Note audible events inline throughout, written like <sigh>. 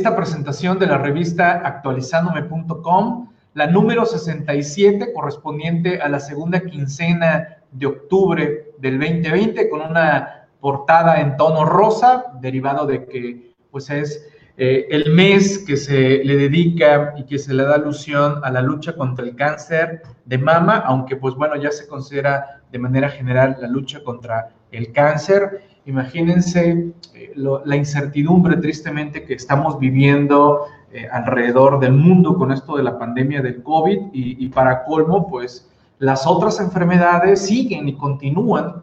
esta presentación de la revista actualizándome.com, la número 67 correspondiente a la segunda quincena de octubre del 2020 con una portada en tono rosa, derivado de que pues es eh, el mes que se le dedica y que se le da alusión a la lucha contra el cáncer de mama, aunque pues bueno, ya se considera de manera general la lucha contra el cáncer. Imagínense eh, la incertidumbre tristemente que estamos viviendo eh, alrededor del mundo con esto de la pandemia del COVID y, para colmo, pues las otras enfermedades siguen y continúan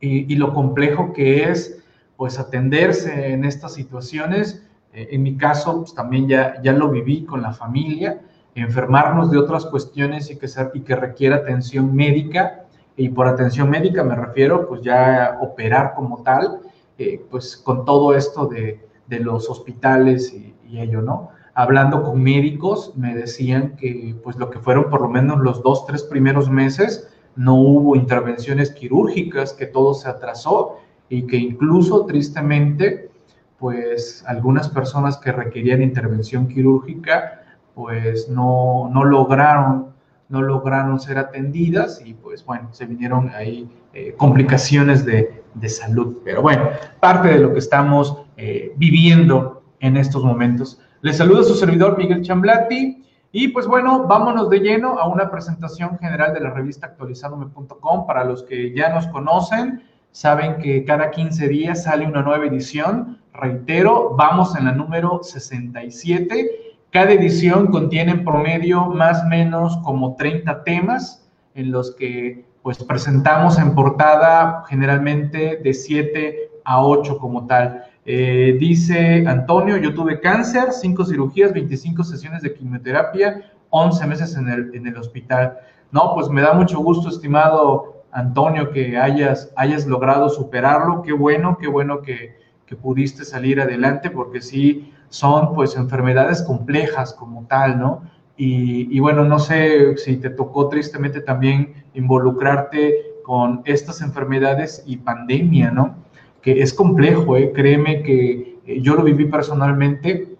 y, y lo complejo que es pues atenderse en estas situaciones eh, en mi caso, pues, también ya, ya lo viví con la familia, enfermarnos de otras cuestiones y que, y que requiere atención médica. Y por atención médica me refiero, pues ya operar como tal, eh, pues con todo esto de, de los hospitales y, y, ello, ¿no? Hablando con médicos, me decían que pues lo que fueron por lo menos los dos, tres primeros meses, no hubo intervenciones quirúrgicas, que todo se atrasó y que incluso tristemente pues algunas personas que requerían intervención quirúrgica, pues no, no lograron, no lograron ser atendidas y pues bueno, se vinieron ahí eh, complicaciones de, de, salud. Pero bueno, parte de lo que estamos eh, viviendo en estos momentos. Les saluda su servidor Miguel Chamblati. Y pues bueno, vámonos de lleno a una presentación general de la revista actualizadome.com para los que ya nos conocen saben que cada 15 días sale una nueva edición. Reitero, vamos en la número 67. Cada edición contiene en promedio más o menos como 30 temas en los que pues presentamos en portada generalmente de 7 a 8 como tal. Eh, dice Antonio, yo tuve cáncer, 5 cirugías, 25 sesiones de quimioterapia, 11 meses en el, en el hospital. No, pues me da mucho gusto, estimado Antonio, que hayas, hayas logrado superarlo. Qué bueno, qué bueno que, que pudiste salir adelante, porque sí son pues enfermedades complejas como tal, ¿no? Y, y, bueno, no sé si te tocó tristemente también involucrarte con estas enfermedades y pandemia, ¿no? Que es complejo, ¿eh? créeme que eh, yo lo viví personalmente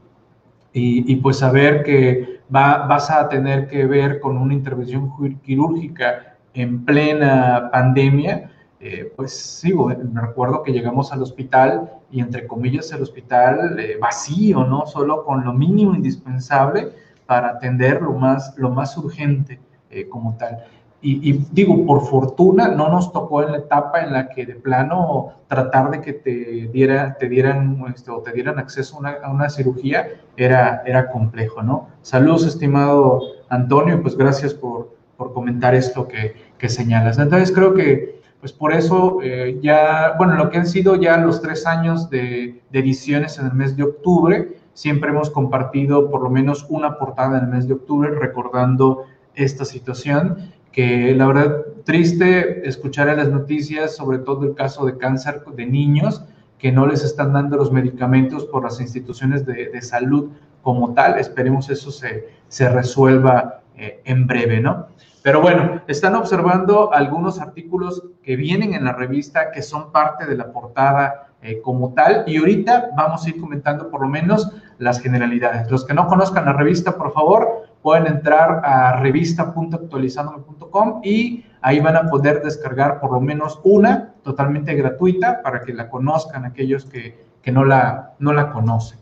y, y pues saber que va, vas a tener que ver con una intervención quirúrgica en plena pandemia, eh, pues sí, me recuerdo que llegamos al hospital y entre comillas el hospital eh, vacío, ¿no? Solo con lo mínimo indispensable para atender lo más, lo más urgente eh, como tal. Y, digo, por fortuna no nos tocó en la etapa en la que de plano tratar de que te, diera, te dieran este, o te dieran acceso a una, cirugía era, era complejo, ¿no? Saludos, estimado Antonio, pues gracias por, por comentar esto que, que señalas. Entonces creo que pues por eso eh, ya, bueno, lo que han sido ya los tres años de, de, ediciones en el mes de octubre, siempre hemos compartido por lo menos una portada en el mes de octubre recordando esta situación, que la verdad triste escuchar en las noticias, sobre todo el caso de cáncer de niños, que no les están dando los medicamentos por las instituciones de, de salud como tal. Esperemos eso se, se resuelva eh, en breve, ¿no? Pero bueno, están observando algunos artículos que vienen en la revista que son parte de la portada eh, como tal y ahorita vamos a ir comentando por lo menos las generalidades. Los que no conozcan la revista, por favor, pueden entrar a revista.actualizandome.com y ahí van a poder descargar por lo menos una totalmente gratuita para que la conozcan aquellos que, que no, la, no la conocen.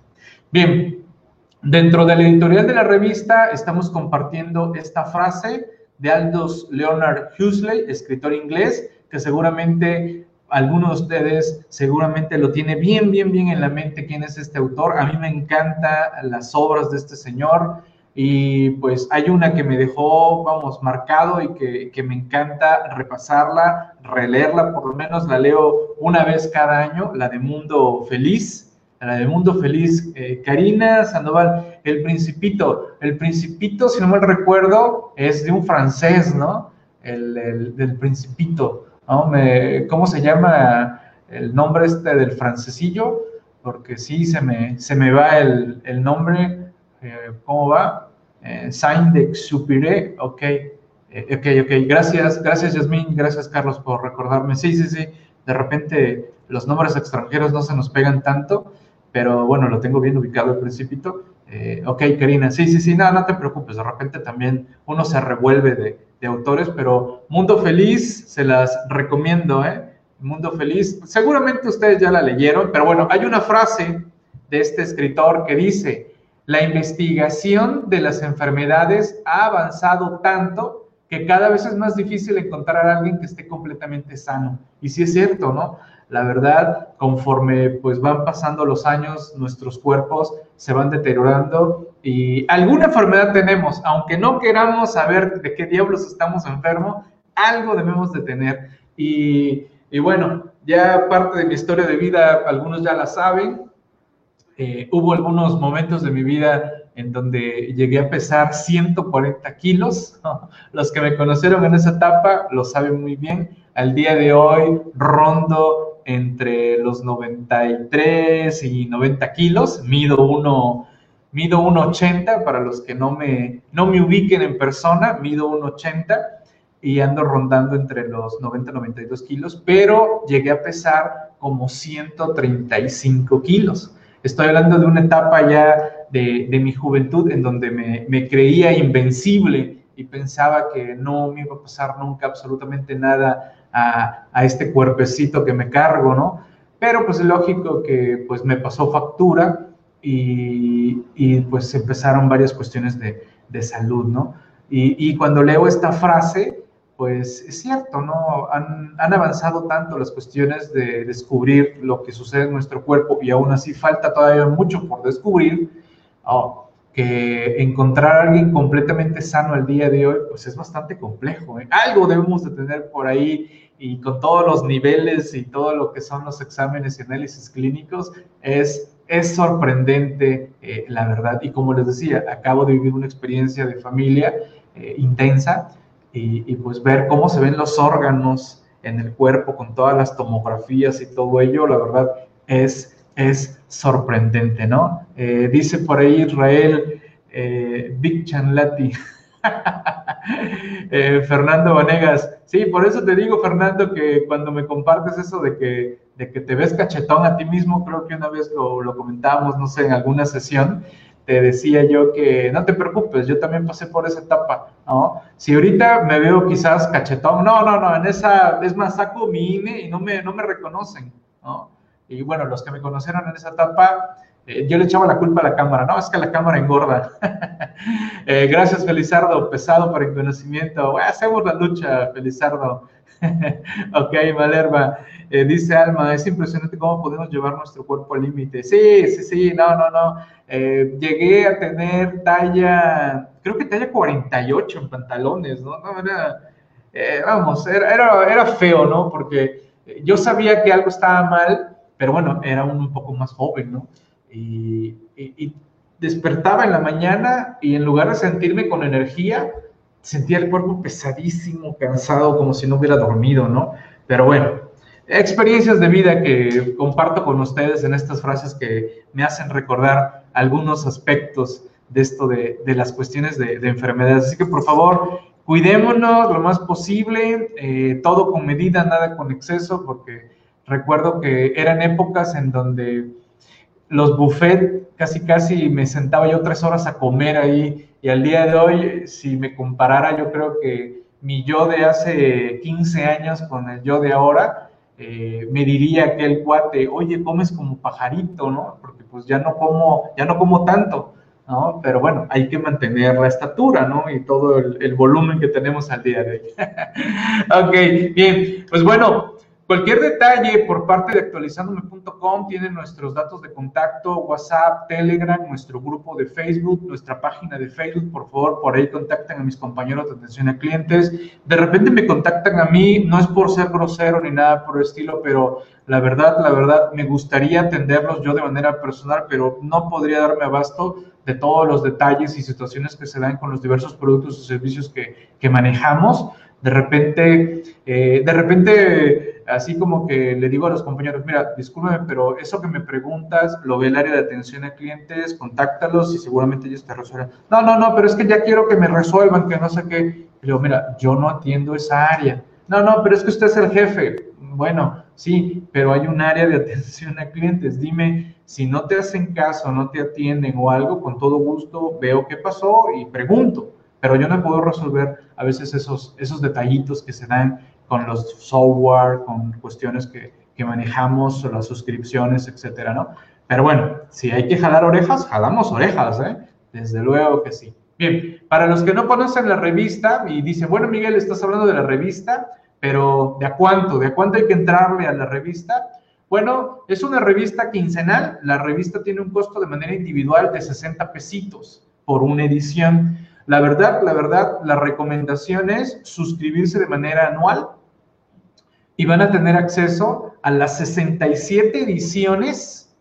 Bien, Dentro de la editorial de la revista estamos compartiendo esta frase de Aldous Leonard Huxley, escritor inglés, que seguramente alguno de ustedes seguramente lo tiene bien, bien, bien en la mente quién es este autor. A mí me encantan las obras de este señor y pues hay una que me dejó, vamos, marcado y que, que me encanta repasarla, releerla, por lo menos la leo una vez cada año, la de Mundo Feliz la de Mundo Feliz, eh, Karina Sandoval, El Principito. El Principito, si no mal recuerdo, es de un francés, ¿no? El, del Principito, ¿no? ¿Cómo se llama el nombre este del francesillo? Porque sí, se me, se me va el, el nombre, eh, ¿cómo va? Eh, Saint de Supiré, ok. Eh, ok, ok, gracias, gracias Yasmín, gracias Carlos por recordarme. Sí, sí, sí, de repente los nombres extranjeros no se nos pegan tanto, pero bueno, lo tengo bien ubicado al principito. Eh, ok, Karina, sí, sí, sí, no, no te preocupes, de repente también uno se revuelve de, de autores, pero Mundo Feliz se las recomiendo, ¿eh? Mundo Feliz, seguramente ustedes ya la leyeron, pero bueno, hay una frase de este escritor que dice, la investigación de las enfermedades ha avanzado tanto que cada vez es más difícil encontrar a alguien que esté completamente sano. Y sí es cierto, ¿no? La verdad, conforme pues van pasando los años, nuestros cuerpos se van deteriorando y alguna enfermedad tenemos, aunque no queramos saber de qué diablos estamos enfermos, algo debemos de tener. Y, y bueno, ya parte de mi historia de vida, algunos ya la saben, eh, hubo algunos momentos de mi vida en donde llegué a pesar 140 kilos. <laughs> Los que me conocieron en esa etapa lo saben muy bien. Al día de hoy rondo entre los 93 y 90 kilos. Mido uno, mido 1,80 para los que no me, no me ubiquen en persona. Mido 1,80 y ando rondando entre los 90 y 92 kilos, pero llegué a pesar como 135 kilos. Estoy hablando de una etapa ya de, mi juventud en donde me, creía invencible y pensaba que no me iba a pasar nunca absolutamente nada a, este cuerpecito que me cargo, ¿no? Pero pues es lógico que pues me pasó factura y, pues empezaron varias cuestiones de, salud, ¿no? y, cuando leo esta frase, pues es cierto, ¿no? Han, avanzado tanto las cuestiones de descubrir lo que sucede en nuestro cuerpo y aún así falta todavía mucho por descubrir, oh, que encontrar a alguien completamente sano el día de hoy, pues es bastante complejo. ¿eh? Algo debemos de tener por ahí y con todos los niveles y todo lo que son los exámenes y análisis clínicos, es, es sorprendente, eh, la verdad. Y como les decía, acabo de vivir una experiencia de familia eh, intensa y, pues ver cómo se ven los órganos en el cuerpo con todas las tomografías y todo ello, la verdad es, es sorprendente, ¿no? Eh, dice por ahí Israel, eh, Big Chanlati, <laughs> <laughs> eh, Fernando Vanegas, sí, por eso te digo, Fernando, que cuando me compartes eso de que, de que te ves cachetón a ti mismo, creo que una vez lo, lo comentábamos, no sé, en alguna sesión, te decía yo que no te preocupes, yo también pasé por esa etapa, ¿no? Si ahorita me veo quizás cachetón, no, no, no, en esa, es más, saco mi INE y no me, no me reconocen, ¿no? Y bueno, los que me conocieron en esa etapa, eh, yo le echaba la culpa a la cámara, no, es que la cámara engorda. <laughs> eh, gracias, Felizardo, pesado por el conocimiento. hacemos la lucha, Felizardo. <laughs> ok, Malerva. Eh, dice Alma, es impresionante cómo podemos llevar nuestro cuerpo al límite. Sí, sí, sí, no, no, no. Llegué a tener talla, creo que talla 48 en pantalones, ¿no? no era, vamos, era, era, feo, ¿no? Porque yo sabía que algo estaba mal, pero bueno, era un poco más joven, ¿no? Y, despertaba en la mañana y en lugar de sentirme con energía, sentía el cuerpo pesadísimo, cansado, como si no hubiera dormido, ¿no? Pero bueno, experiencias de vida que comparto con ustedes en estas frases que me hacen recordar algunos aspectos de esto de, las cuestiones de, enfermedades. Así que por favor, cuidémonos lo más posible, eh, todo con medida, nada con exceso, porque recuerdo que eran épocas en donde los buffets casi casi me sentaba yo tres horas a comer ahí y al día de hoy, si me comparara, yo creo que mi yo de hace 15 años con el yo de ahora, eh, me diría aquel cuate, oye, comes como pajarito, ¿no? Porque pues ya no como, ya no como tanto, ¿no? Pero bueno, hay que mantener la estatura, ¿no? Y todo el, el volumen que tenemos al día de hoy. <laughs> ok, bien, pues bueno, Cualquier detalle por parte de actualizandome.com tiene nuestros datos de contacto, WhatsApp, Telegram, nuestro grupo de Facebook, nuestra página de Facebook. Por favor, por ahí contacten a mis compañeros de atención a clientes. De repente me contactan a mí, no es por ser grosero ni nada por el estilo, pero la verdad, la verdad, me gustaría atenderlos yo de manera personal, pero no podría darme abasto de todos los detalles y situaciones que se dan con los diversos productos y servicios que, que manejamos. De repente, eh, de repente, así como que le digo a los compañeros, mira, discúlpeme, pero eso que me preguntas lo ve el área de atención a clientes, contáctalos y seguramente ellos te resuelven. No, no, no, pero es que ya quiero que me resuelvan, que no sé qué. Y digo, mira, yo no atiendo esa área. No, no, pero es que usted es el jefe. Bueno, Sí, pero hay un área de <laughs> atención a clientes. Dime, si no te hacen caso, no te atienden o algo, con todo gusto veo qué pasó y pregunto. Pero yo no puedo resolver a veces esos, esos detallitos que se dan con los software, con cuestiones que, que manejamos, las suscripciones, etcétera, ¿no? Pero bueno, si hay que jalar orejas, jalamos orejas, ¿eh? Desde luego que sí. Bien, para los que no conocen la revista y dicen, bueno, Miguel, estás hablando de la revista, pero ¿de a cuánto? ¿De a cuánto hay que entrarle a la revista? Bueno, es una revista quincenal. La revista tiene un costo de manera individual de 60 pesitos por una edición. La verdad, la verdad, la recomendación es suscribirse de manera anual y van a tener acceso a las 67 ediciones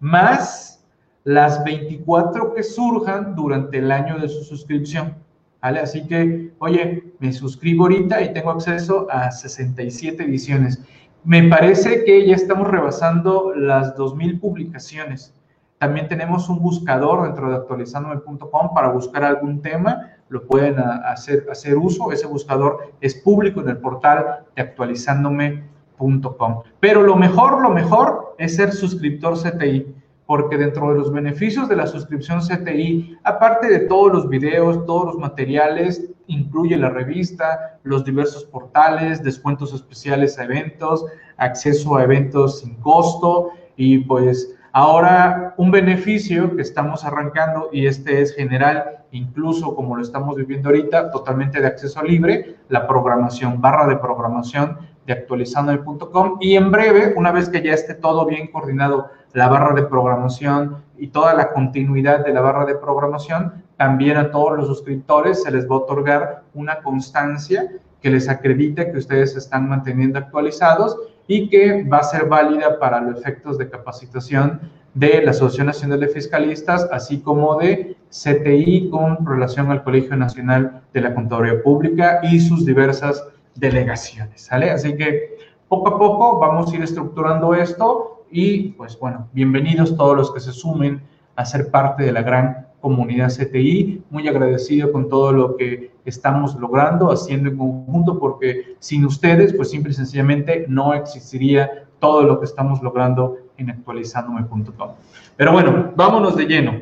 más las 24 que surjan durante el año de su suscripción. Así que, oye, me suscribo ahorita y tengo acceso a 67 ediciones. Me parece que ya estamos rebasando las 2.000 publicaciones. También tenemos un buscador dentro de actualizandome.com para buscar algún tema. Lo pueden hacer, hacer uso. Ese buscador es público en el portal de actualizandome.com. Pero lo mejor, lo mejor es ser suscriptor CTI porque dentro de los beneficios de la suscripción CTI, aparte de todos los videos, todos los materiales, incluye la revista, los diversos portales, descuentos especiales a eventos, acceso a eventos sin costo y pues ahora un beneficio que estamos arrancando y este es general, incluso como lo estamos viviendo ahorita, totalmente de acceso libre, la programación, barra de programación de actualizando.com y en breve, una vez que ya esté todo bien coordinado, la barra de programación y toda la continuidad de la barra de programación, también a todos los suscriptores se les va a otorgar una constancia que les acredite que ustedes están manteniendo actualizados y que va a ser válida para los efectos de capacitación de la Asociación Nacional de Fiscalistas, así como de CTI con relación al Colegio Nacional de la Contaduría Pública y sus diversas delegaciones, ¿sale? Así que poco a poco vamos a ir estructurando esto y pues bueno, bienvenidos todos los que se sumen a ser parte de la gran comunidad CTI, muy agradecido con todo lo que estamos logrando, haciendo en conjunto, porque sin ustedes, pues simple y sencillamente no existiría todo lo que estamos logrando en actualizandome.com. Pero bueno, vámonos de lleno.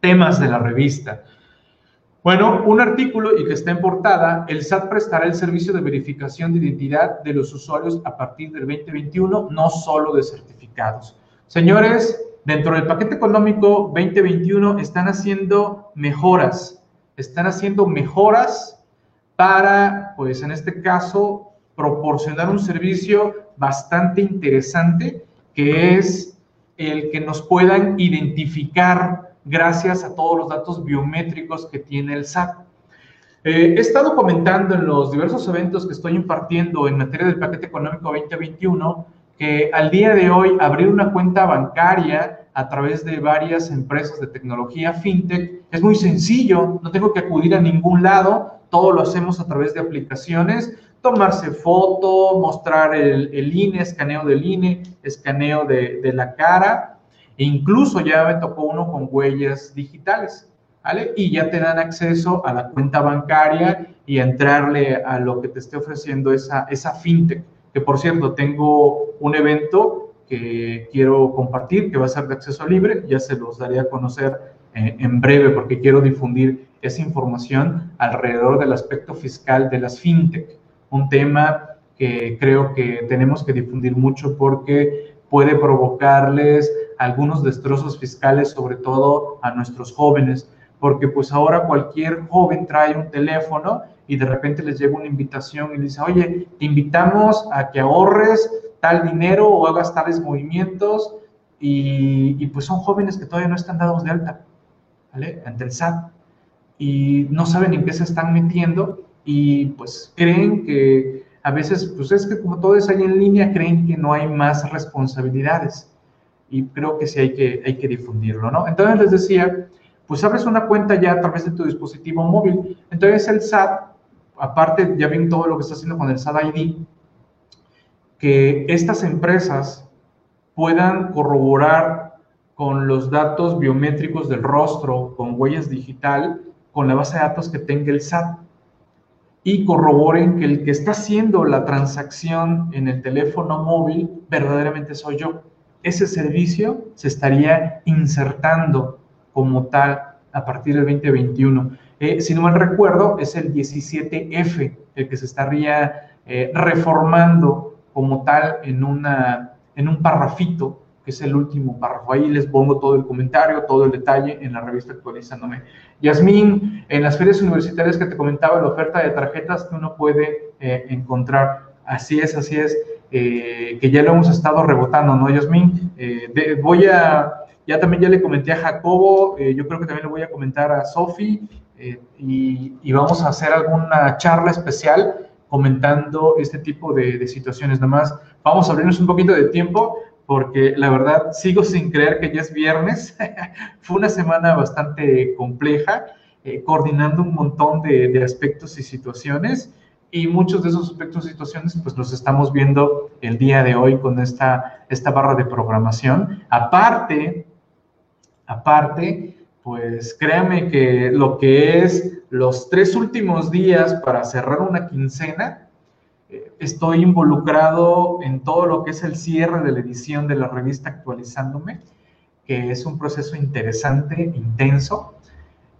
Temas de la revista. Bueno, un artículo y que está en portada, el SAT prestará el servicio de verificación de identidad de los usuarios a partir del 2021, no solo de certificados. Señores, dentro del paquete económico 2021 están haciendo mejoras, están haciendo mejoras para, pues en este caso, proporcionar un servicio bastante interesante, que es el que nos puedan identificar gracias a todos los datos biométricos que tiene el SAT. Eh, he estado comentando en los diversos eventos que estoy impartiendo en materia del paquete económico 2021 que al día de hoy abrir una cuenta bancaria a través de varias empresas de tecnología fintech es muy sencillo, no tengo que acudir a ningún lado, todo lo hacemos a través de aplicaciones, tomarse foto, mostrar el, INE, escaneo del INE, escaneo de, de la cara e incluso ya me tocó uno con huellas digitales, ¿vale? Y ya te dan acceso a la cuenta bancaria y entrarle a lo que te esté ofreciendo esa, esa fintech. Que por cierto, tengo un evento que quiero compartir, que va a ser de acceso libre, ya se los daré a conocer eh, en breve porque quiero difundir esa información alrededor del aspecto fiscal de las fintech, un tema que creo que tenemos que difundir mucho porque puede provocarles algunos destrozos fiscales, sobre todo a nuestros jóvenes, porque pues ahora cualquier joven trae un teléfono y de repente les llega una invitación y dice, oye, te invitamos a que ahorres tal dinero o hagas tales movimientos y, pues son jóvenes que todavía no están dados de alta, ¿vale? Ante el SAT y no saben en qué se están metiendo y pues creen que a veces, pues es que como todo es ahí en línea, creen que no hay más responsabilidades y creo que sí hay que, hay que difundirlo, ¿no? Entonces les decía, pues abres una cuenta ya a través de tu dispositivo móvil. Entonces el SAT, aparte, ya ven todo lo que está haciendo con el SAT ID, que estas empresas puedan corroborar con los datos biométricos del rostro, con huellas digital, con la base de datos que tenga el SAT. y corroboren que el que está haciendo la transacción en el teléfono móvil verdaderamente soy yo. Ese servicio se estaría insertando como tal a partir del 2021. Eh, si no mal recuerdo, es el 17F el que se estaría eh, reformando como tal en, una, en un parrafito, que es el último párrafo. Ahí les pongo todo el comentario, todo el detalle en la revista actualizándome. Yasmín, en las ferias universitarias que te comentaba, la oferta de tarjetas que uno puede eh, encontrar. Así es, así es, que ya lo hemos estado rebotando, ¿no, Yasmín? voy a, ya también ya le comenté a Jacobo, yo creo que también le voy a comentar a Sofi, eh, y, vamos a hacer alguna charla especial comentando este tipo de, situaciones. Nada más vamos a abrirnos un poquito de tiempo porque la verdad sigo sin creer que ya es viernes. <laughs> Fue una semana bastante compleja, eh, coordinando un montón de, aspectos y situaciones y muchos de esos aspectos y situaciones pues los estamos viendo el día de hoy con esta, esta barra de programación. Aparte, aparte, pues créame que lo que es los tres últimos días para cerrar una quincena, eh, estoy involucrado en todo lo que es el cierre de la edición de la revista Actualizándome, que es un proceso interesante, intenso,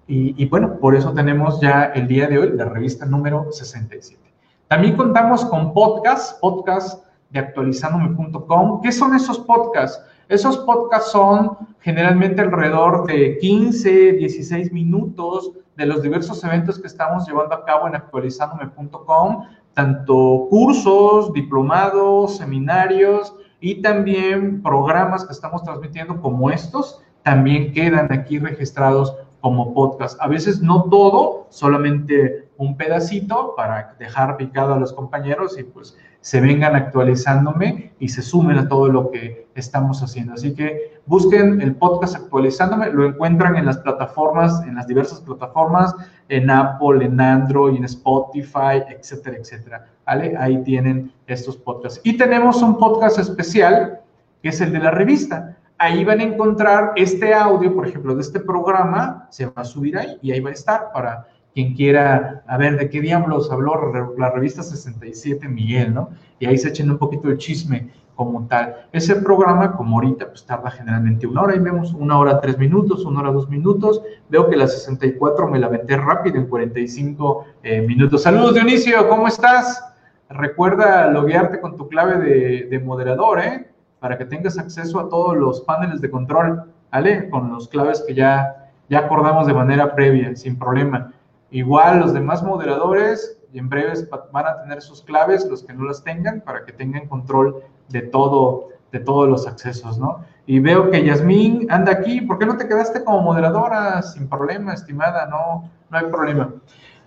y, bueno, por eso tenemos ya el día de hoy la revista número 67. También contamos con podcasts, podcasts de actualizándome.com. ¿Qué son esos podcasts? Esos podcasts son generalmente alrededor de 15, 16 minutos de los diversos eventos que estamos llevando a cabo en actualizandome.com, tanto cursos, diplomados, seminarios y también programas que estamos transmitiendo como estos, también quedan aquí registrados como podcast. A veces no todo, solamente un pedacito para dejar picado a los compañeros y pues se vengan actualizándome y se sumen a todo lo que estamos haciendo. Así que busquen el podcast actualizándome, lo encuentran en las plataformas, en las diversas plataformas, en Apple, en Android, en Spotify, etcétera, etcétera. ¿Vale? Ahí tienen estos podcasts. Y tenemos un podcast especial que es el de la revista. Ahí van a encontrar este audio, por ejemplo, de este programa, se va a subir ahí y ahí va a estar para quien quiera, a ver, ¿de qué diablos habló la revista 67 Miguel, no? Y ahí se echen un poquito de chisme como tal. Ese programa, como ahorita, pues tarda generalmente una hora y vemos una hora tres minutos, una hora dos minutos. Veo que la 64 me la aventé rápido en 45 eh, minutos. Saludos Dionisio, ¿cómo estás? Recuerda loguearte con tu clave de, de, moderador, ¿eh? Para que tengas acceso a todos los paneles de control, ¿vale? Con los claves que ya, ya acordamos de manera previa, sin problema. Igual los demás moderadores y en breves van a tener sus claves, los que no las tengan, para que tengan control de todo, de todos los accesos, ¿no? Y veo que Yasmín anda aquí, ¿por qué no te quedaste como moderadora? Sin problema, estimada, no, no hay problema.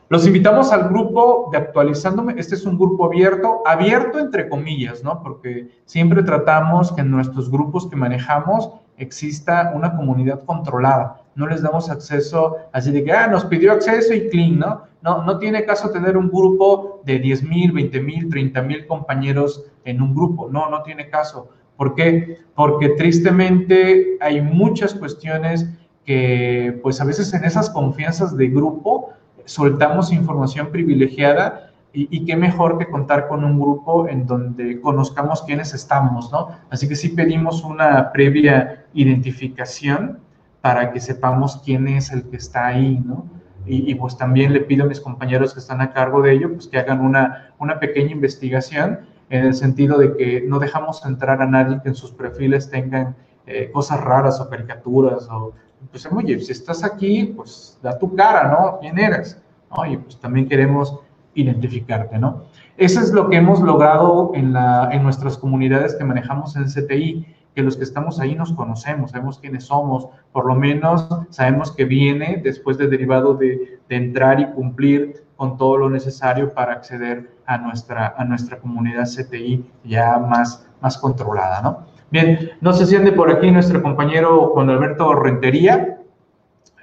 Los invitamos al grupo de Actualizándome. Este es un grupo abierto, abierto entre comillas, ¿no? Porque siempre tratamos que en nuestros grupos que manejamos exista una comunidad controlada no les damos acceso así de que, ah, nos pidió acceso y clean, ¿no? No, no tiene caso tener un grupo de 10 mil, 20 mil, 30 mil compañeros en un grupo, no, no tiene caso. ¿Por qué? Porque tristemente hay muchas cuestiones que, pues a veces en esas confianzas de grupo, soltamos información privilegiada y, y, qué mejor que contar con un grupo en donde conozcamos quiénes estamos, ¿no? Así que sí pedimos una previa identificación para que sepamos quién es el que está ahí, ¿no? Y, pues también le pido a mis compañeros que están a cargo de ello, pues que hagan una, una pequeña investigación en el sentido de que no dejamos entrar a nadie que en sus perfiles tengan eh, cosas raras o caricaturas o, pues, oye, si estás aquí, pues da tu cara, ¿no? ¿Quién eres? ¿No? Y pues también queremos identificarte, ¿no? Eso es lo que hemos logrado en, la, en nuestras comunidades que manejamos en CTI que los que estamos ahí nos conocemos, sabemos quiénes somos, por lo menos sabemos que viene después de derivado de, entrar y cumplir con todo lo necesario para acceder a nuestra, a nuestra comunidad CTI ya más, más controlada, ¿no? Bien, no se siente por aquí nuestro compañero Juan Alberto Rentería,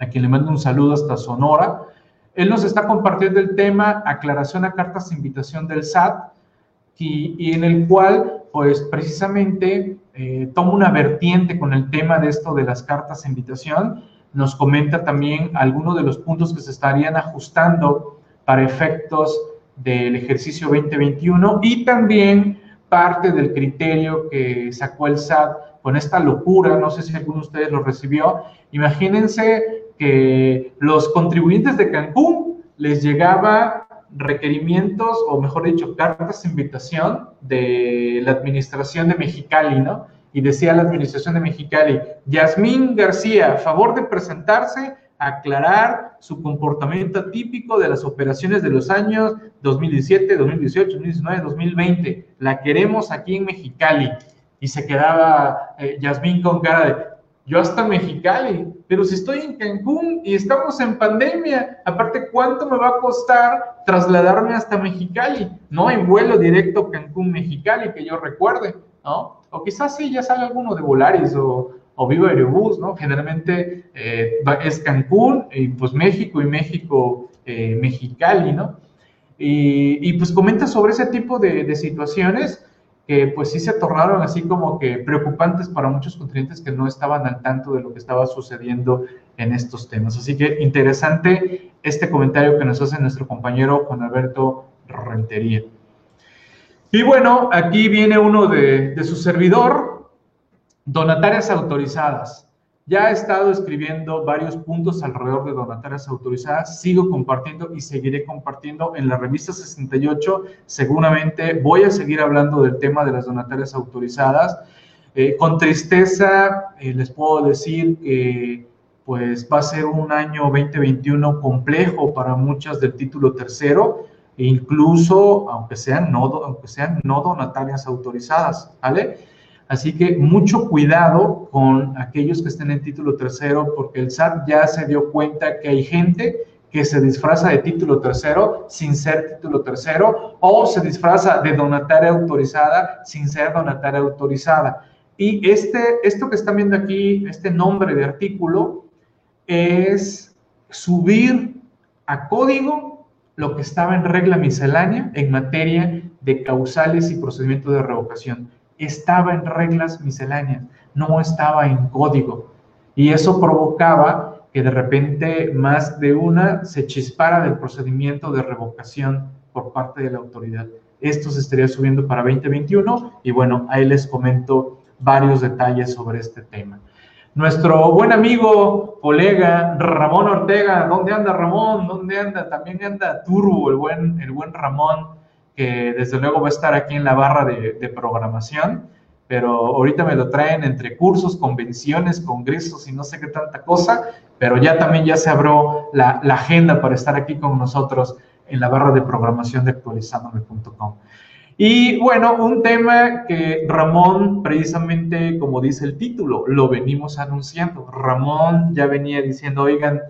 a quien le mando un saludo hasta Sonora. Él nos está compartiendo el tema aclaración a cartas de invitación del SAT y, y en el cual, pues precisamente eh, toma una vertiente con el tema de esto de las cartas de invitación. Nos comenta también algunos de los puntos que se estarían ajustando para efectos del ejercicio 2021 y también parte del criterio que sacó el SAT con esta locura, no sé si alguno de ustedes lo recibió, imagínense que los contribuyentes de Cancún les llegaba requerimientos, o mejor dicho, cartas de invitación de la administración de Mexicali, ¿no? Y decía la administración de Mexicali, Yasmín García, favor de presentarse, aclarar su comportamiento típico de las operaciones de los años 2017, 2018, 2019, 2020. La queremos aquí en Mexicali. Y se quedaba eh, Yasmín con cara de, yo hasta Mexicali, pero si estoy en Cancún y estamos en pandemia, aparte, ¿cuánto me va a costar trasladarme hasta Mexicali? No hay vuelo directo Cancún-Mexicali que yo recuerde, ¿no? O quizás sí, ya sale alguno de Volaris o, o Viva Aerobús, ¿no? Generalmente eh, es Cancún y pues México y México, eh, Mexicali, ¿no? Y, pues comenta sobre ese tipo de, de situaciones que pues sí se tornaron así como que preocupantes para muchos contribuyentes que no estaban al tanto de lo que estaba sucediendo en estos temas. Así que interesante este comentario que nos hace nuestro compañero Juan Alberto Rentería. Y bueno, aquí viene uno de, de su servidor, donatarias autorizadas. Ya he estado escribiendo varios puntos alrededor de donatarias autorizadas, sigo compartiendo y seguiré compartiendo en la revista 68. Seguramente voy a seguir hablando del tema de las donatarias autorizadas. Eh, con tristeza eh, les puedo decir que pues va a ser un año 2021 complejo para muchas del título tercero, incluso aunque sean no, aunque sean no donatarias autorizadas, ¿vale? Así que mucho cuidado con aquellos que estén en título tercero, porque el SAT ya se dio cuenta que hay gente que se disfraza de título tercero sin ser título tercero o se disfraza de donataria autorizada sin ser donataria autorizada. Y este, esto que están viendo aquí, este nombre de artículo, es subir a código lo que estaba en regla miscelánea en materia de causales y procedimientos de revocación estaba en reglas misceláneas, no estaba en código. Y eso provocaba que de repente más de una se chispara del procedimiento de revocación por parte de la autoridad. Esto se estaría subiendo para 2021 y bueno, ahí les comento varios detalles sobre este tema. Nuestro buen amigo, colega Ramón Ortega, ¿dónde anda Ramón? ¿Dónde anda? También anda Turbo, el buen, el buen Ramón que desde luego va a estar aquí en la barra de, programación, pero ahorita me lo traen entre cursos, convenciones, congresos y no sé qué tanta cosa, pero ya también ya se abrió la, agenda para estar aquí con nosotros en la barra de programación de actualizandome.com. Y bueno, un tema que Ramón, precisamente como dice el título, lo venimos anunciando. Ramón ya venía diciendo, oigan,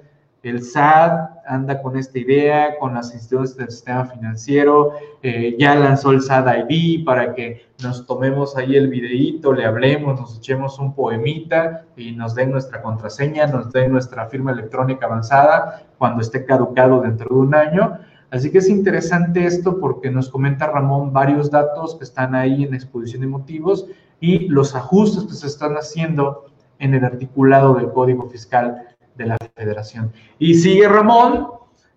el SAT anda con esta idea, con las instituciones del sistema financiero, eh, ya lanzó el SAT ID para que nos tomemos ahí el videíto, le hablemos, nos echemos un poemita y nos den nuestra contraseña, nos den nuestra firma electrónica avanzada cuando esté caducado dentro de un año. Así que es interesante esto porque nos comenta Ramón varios datos que están ahí en exposición de motivos y los ajustes que se están haciendo en el articulado del Código Fiscal de la federación. Y sigue Ramón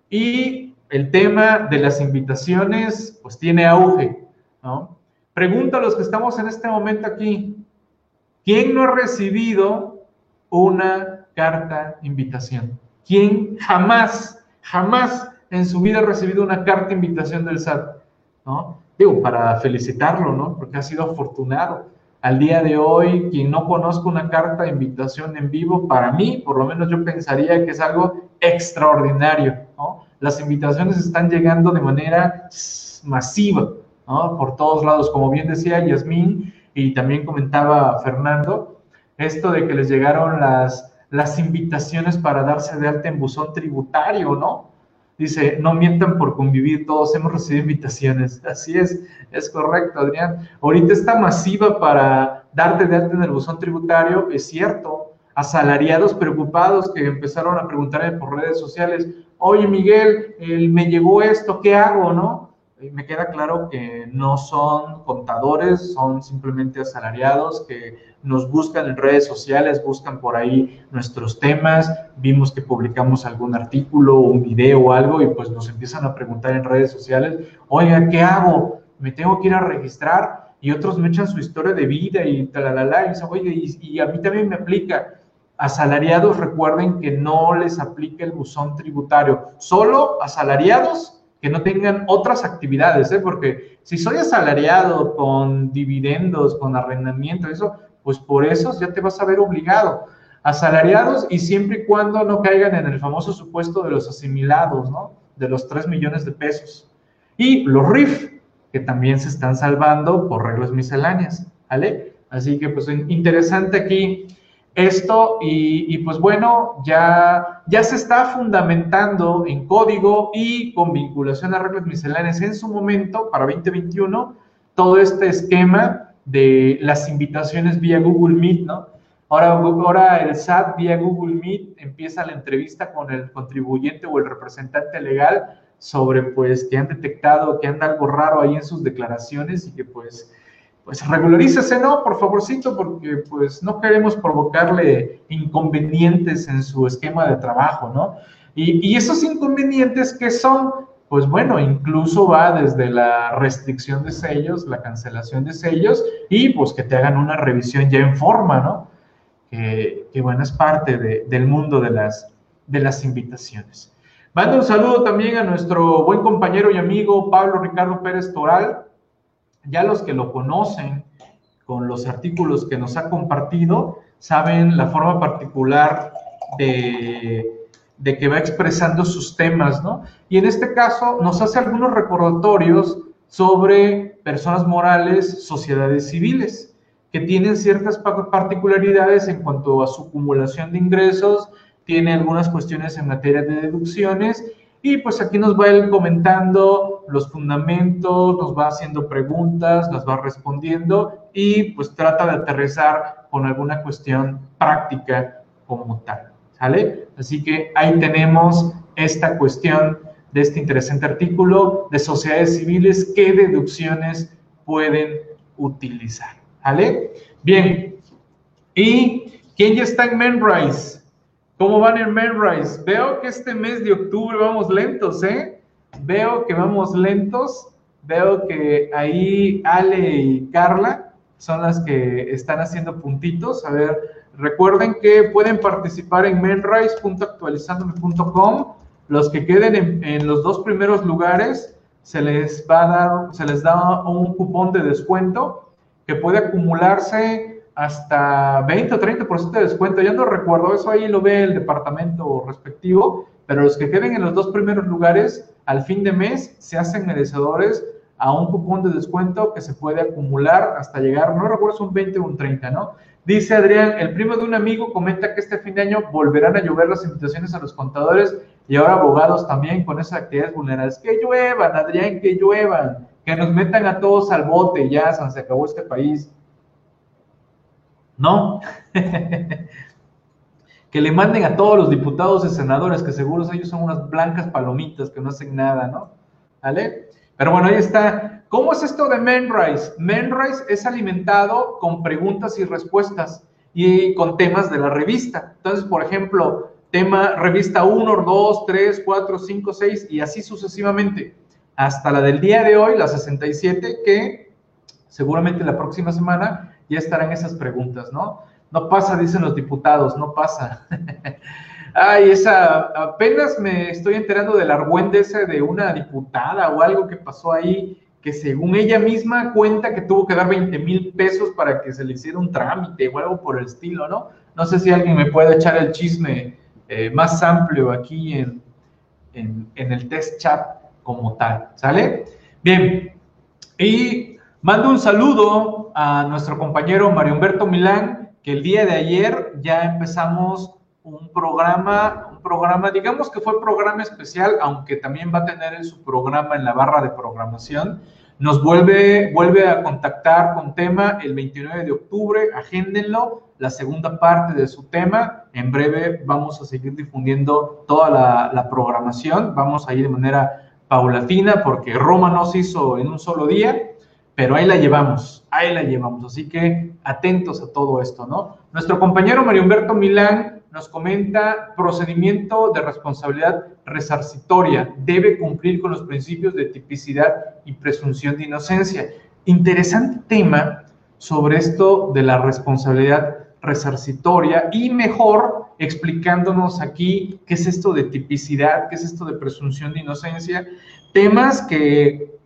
y el tema de las invitaciones pues tiene auge, ¿no? Pregunta a los que estamos en este momento aquí, ¿quién no ha recibido una carta invitación? ¿Quién jamás, jamás en su vida ha recibido una carta invitación del SAT? ¿No? Digo, para felicitarlo, ¿no? Porque ha sido afortunado al día de hoy, quien no conozca una carta de invitación en vivo, para mí, por lo menos yo pensaría que es algo extraordinario, ¿no? Las invitaciones están llegando de manera masiva, ¿no? Por todos lados, como bien decía Yasmín y también comentaba Fernando, esto de que les llegaron las, las invitaciones para darse de alta en buzón tributario, ¿no? Dice, no mientan por convivir, todos hemos recibido invitaciones. Así es, es correcto, Adrián. Ahorita está masiva para darte de alta en el buzón tributario, es cierto. Asalariados preocupados que empezaron a preguntarme por redes sociales, oye Miguel, me llegó esto, ¿qué hago, no? Me queda claro que no son contadores, son simplemente asalariados que nos buscan en redes sociales, buscan por ahí nuestros temas, vimos que publicamos algún artículo, un video o algo y pues nos empiezan a preguntar en redes sociales, oiga, ¿qué hago? ¿Me tengo que ir a registrar? Y otros me echan su historia de vida y talalala, y dicen, oye, y a mí también me aplica. Asalariados, recuerden que no les aplica el buzón tributario, solo asalariados que no tengan otras actividades, ¿eh? porque si soy asalariado con dividendos, con arrendamiento, eso, pues por eso ya te vas a ver obligado. Asalariados y siempre y cuando no caigan en el famoso supuesto de los asimilados, ¿no? De los 3 millones de pesos. Y los RIF, que también se están salvando por reglas misceláneas, ¿vale? Así que pues interesante aquí esto y, pues bueno, ya, ya se está fundamentando en código y con vinculación a reglas misceláneas en su momento, para 2021, todo este esquema de las invitaciones vía Google Meet, ¿no? Ahora, ahora el SAT vía Google Meet empieza la entrevista con el contribuyente o el representante legal sobre pues que han detectado que anda algo raro ahí en sus declaraciones y que pues pues regularícese, ¿no? Por favorcito, porque pues no queremos provocarle inconvenientes en su esquema de trabajo, ¿no? Y, esos inconvenientes que son, pues bueno, incluso va desde la restricción de sellos, la cancelación de sellos y pues que te hagan una revisión ya en forma, ¿no? Que, bueno, es parte del mundo de las, de las invitaciones. Mando un saludo también a nuestro buen compañero y amigo Pablo Ricardo Pérez Toral, ya los que lo conocen con los artículos que nos ha compartido, saben la forma particular de, que va expresando sus temas, ¿no? Y en este caso nos hace algunos recordatorios sobre personas morales, sociedades civiles, que tienen ciertas particularidades en cuanto a su acumulación de ingresos, tiene algunas cuestiones en materia de deducciones y pues aquí nos va él comentando los fundamentos, nos va haciendo preguntas, las va respondiendo y pues trata de aterrizar con alguna cuestión práctica como tal. ¿Sale? Así que ahí tenemos esta cuestión de este interesante artículo de sociedades civiles, qué deducciones pueden utilizar. ¿Vale? Bien. ¿Y quién ya está en Memrise? ¿Cómo van en Memrise? Veo que este mes de octubre vamos lentos, ¿eh? Veo que vamos lentos. Veo que ahí Ale y Carla son las que están haciendo puntitos. A ver, recuerden que pueden participar en menrise.actualizandome.com. Los que queden en, en, los dos primeros lugares se les va a dar, se les da un cupón de descuento que puede acumularse hasta 20 o 30% de descuento. Ya no recuerdo, eso ahí lo ve el departamento respectivo, pero los que queden en los dos primeros lugares, al fin de mes, se hacen merecedores a un cupón de descuento que se puede acumular hasta llegar, no recuerdo si un 20 o un 30, ¿no? Dice Adrián, el primo de un amigo comenta que este fin de año volverán a llover las invitaciones a los contadores y ahora abogados también con esas actividades vulnerables. Que lluevan, Adrián, que lluevan, que nos metan a todos al bote, ya se acabó este país. ¿No? <laughs> que le manden a todos los diputados y senadores, que seguros ellos son unas blancas palomitas que no hacen nada, ¿no? ¿Vale? Pero bueno, ahí está. ¿Cómo es esto de Menrise? Menrise es alimentado con preguntas y respuestas y con temas de la revista. Entonces, por ejemplo, tema revista 1, 2, 3, 4, 5, 6 y así sucesivamente. Hasta la del día de hoy, la 67, que seguramente la próxima semana ya estarán esas preguntas, ¿no? No pasa, dicen los diputados, no pasa. <laughs> Ay, esa, apenas me estoy enterando del argüende ese de una diputada o algo que pasó ahí, que según ella misma cuenta que tuvo que dar 20 mil pesos para que se le hiciera un trámite o algo por el estilo, ¿no? No sé si alguien me puede echar el chisme eh, más amplio aquí en, en, en el test chat como tal, ¿sale? Bien, y Mando un saludo a nuestro compañero Mario Humberto Milán, que el día de ayer ya empezamos un programa, un programa, digamos que fue programa especial, aunque también va a tener en su programa en la barra de programación. Nos vuelve, vuelve a contactar con tema el 29 de octubre, agéndenlo, la segunda parte de su tema. En breve vamos a seguir difundiendo toda la, programación, vamos a ir de manera paulatina, porque Roma no se hizo en un solo día, pero ahí la llevamos, ahí la llevamos. Así que atentos a todo esto, ¿no? Nuestro compañero Mario Humberto Milán nos comenta procedimiento de responsabilidad resarcitoria, debe cumplir con los principios de tipicidad y presunción de inocencia. Interesante tema sobre esto de la responsabilidad resarcitoria y mejor explicándonos aquí qué es esto de tipicidad, qué es esto de presunción de inocencia, temas que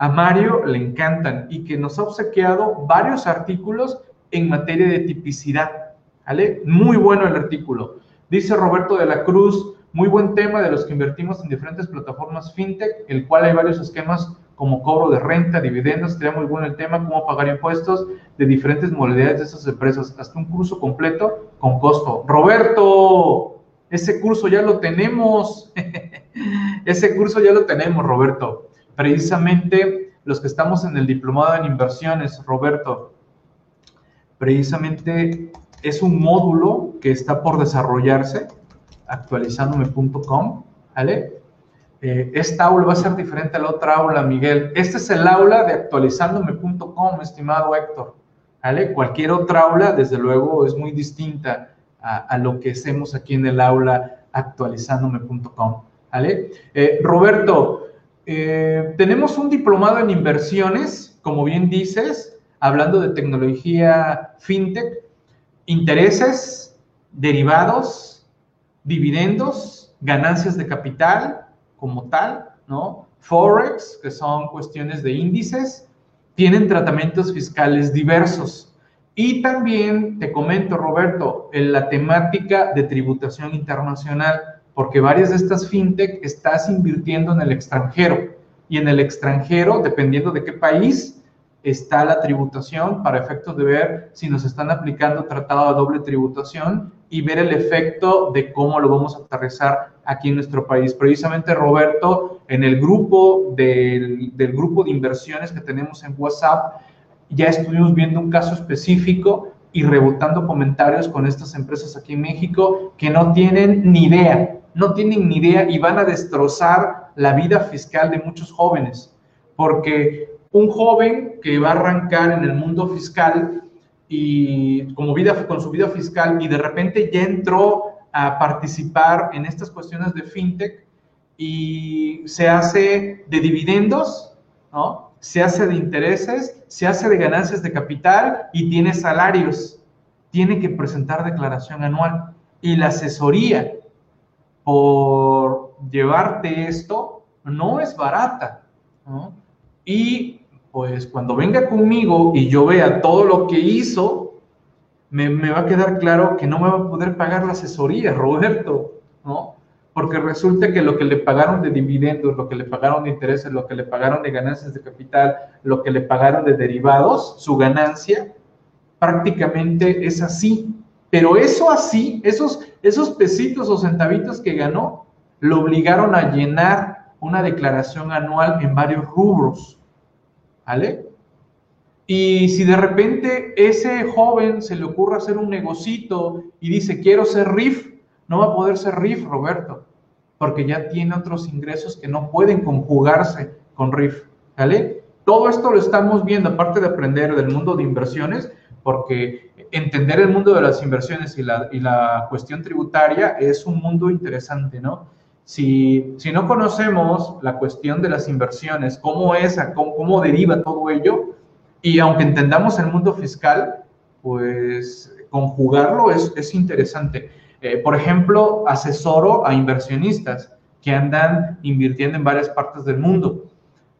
a Mario le encantan y que nos ha obsequiado varios artículos en materia de tipicidad. ¿vale? Muy bueno el artículo. Dice Roberto de la Cruz, muy buen tema de los que invertimos en diferentes plataformas fintech, el cual hay varios esquemas como cobro de renta, dividendos, sería muy bueno el tema, cómo pagar impuestos de diferentes modalidades de esas empresas, hasta un curso completo con costo. Roberto, ese curso ya lo tenemos, <laughs> ese curso ya lo tenemos, Roberto. Precisamente los que estamos en el diplomado en inversiones, Roberto, precisamente es un módulo que está por desarrollarse, actualizandome.com, ¿vale? Eh, esta aula va a ser diferente a la otra aula, Miguel. Este es el aula de actualizandome.com, estimado Héctor. ¿vale? Cualquier otra aula, desde luego, es muy distinta a, lo que hacemos aquí en el aula actualizandome.com. ¿vale? Eh, Roberto, eh, tenemos un diplomado en inversiones, como bien dices, hablando de tecnología fintech, intereses, derivados, dividendos, ganancias de capital, como tal, ¿no? Forex, que son cuestiones de índices, tienen tratamientos fiscales diversos. Y también te comento, Roberto, en la temática de tributación internacional, porque varias de estas fintech estás invirtiendo en el extranjero. Y en el extranjero, dependiendo de qué país, está la tributación para efectos de ver si nos están aplicando tratado de doble tributación y ver el efecto de cómo lo vamos a aterrizar aquí en nuestro país. Precisamente, Roberto, en el grupo del, grupo de inversiones que tenemos en WhatsApp, ya estuvimos viendo un caso específico y rebotando comentarios con estas empresas aquí en México que no tienen ni idea, no tienen ni idea y van a destrozar la vida fiscal de muchos jóvenes, porque un joven que va a arrancar en el mundo fiscal y como vida, con su vida fiscal y de repente ya entró a participar en estas cuestiones de fintech y se hace de dividendos, ¿no? Se hace de intereses, se hace de ganancias de capital y tiene salarios. Tiene que presentar declaración anual. Y la asesoría por llevarte esto no es barata, ¿no? Y pues cuando venga conmigo y yo vea todo lo que hizo, me, va a quedar claro que no me va a poder pagar la asesoría, Roberto, ¿no? Porque resulta que lo que le pagaron de dividendos, lo que le pagaron de intereses, lo que le pagaron de ganancias de capital, lo que le pagaron de derivados, su ganancia, prácticamente es así. Pero eso así, esos, esos pesitos o centavitos que ganó, lo obligaron a llenar una declaración anual en varios rubros. ¿Vale? Y si de repente ese joven se le ocurre hacer un negocito y dice, quiero ser RIF, no va a poder ser RIF, Roberto, porque ya tiene otros ingresos que no pueden conjugarse con RIF, ¿vale? Todo esto lo estamos viendo, aparte de aprender del mundo de inversiones, porque entender el mundo de las inversiones y la, y la cuestión tributaria es un mundo interesante, ¿no? Si, no conocemos la cuestión de las inversiones, cómo es, cómo, cómo deriva todo ello, y aunque entendamos el mundo fiscal, pues conjugarlo es, es interesante. Eh, por ejemplo, asesoro a inversionistas que andan invirtiendo en varias partes del mundo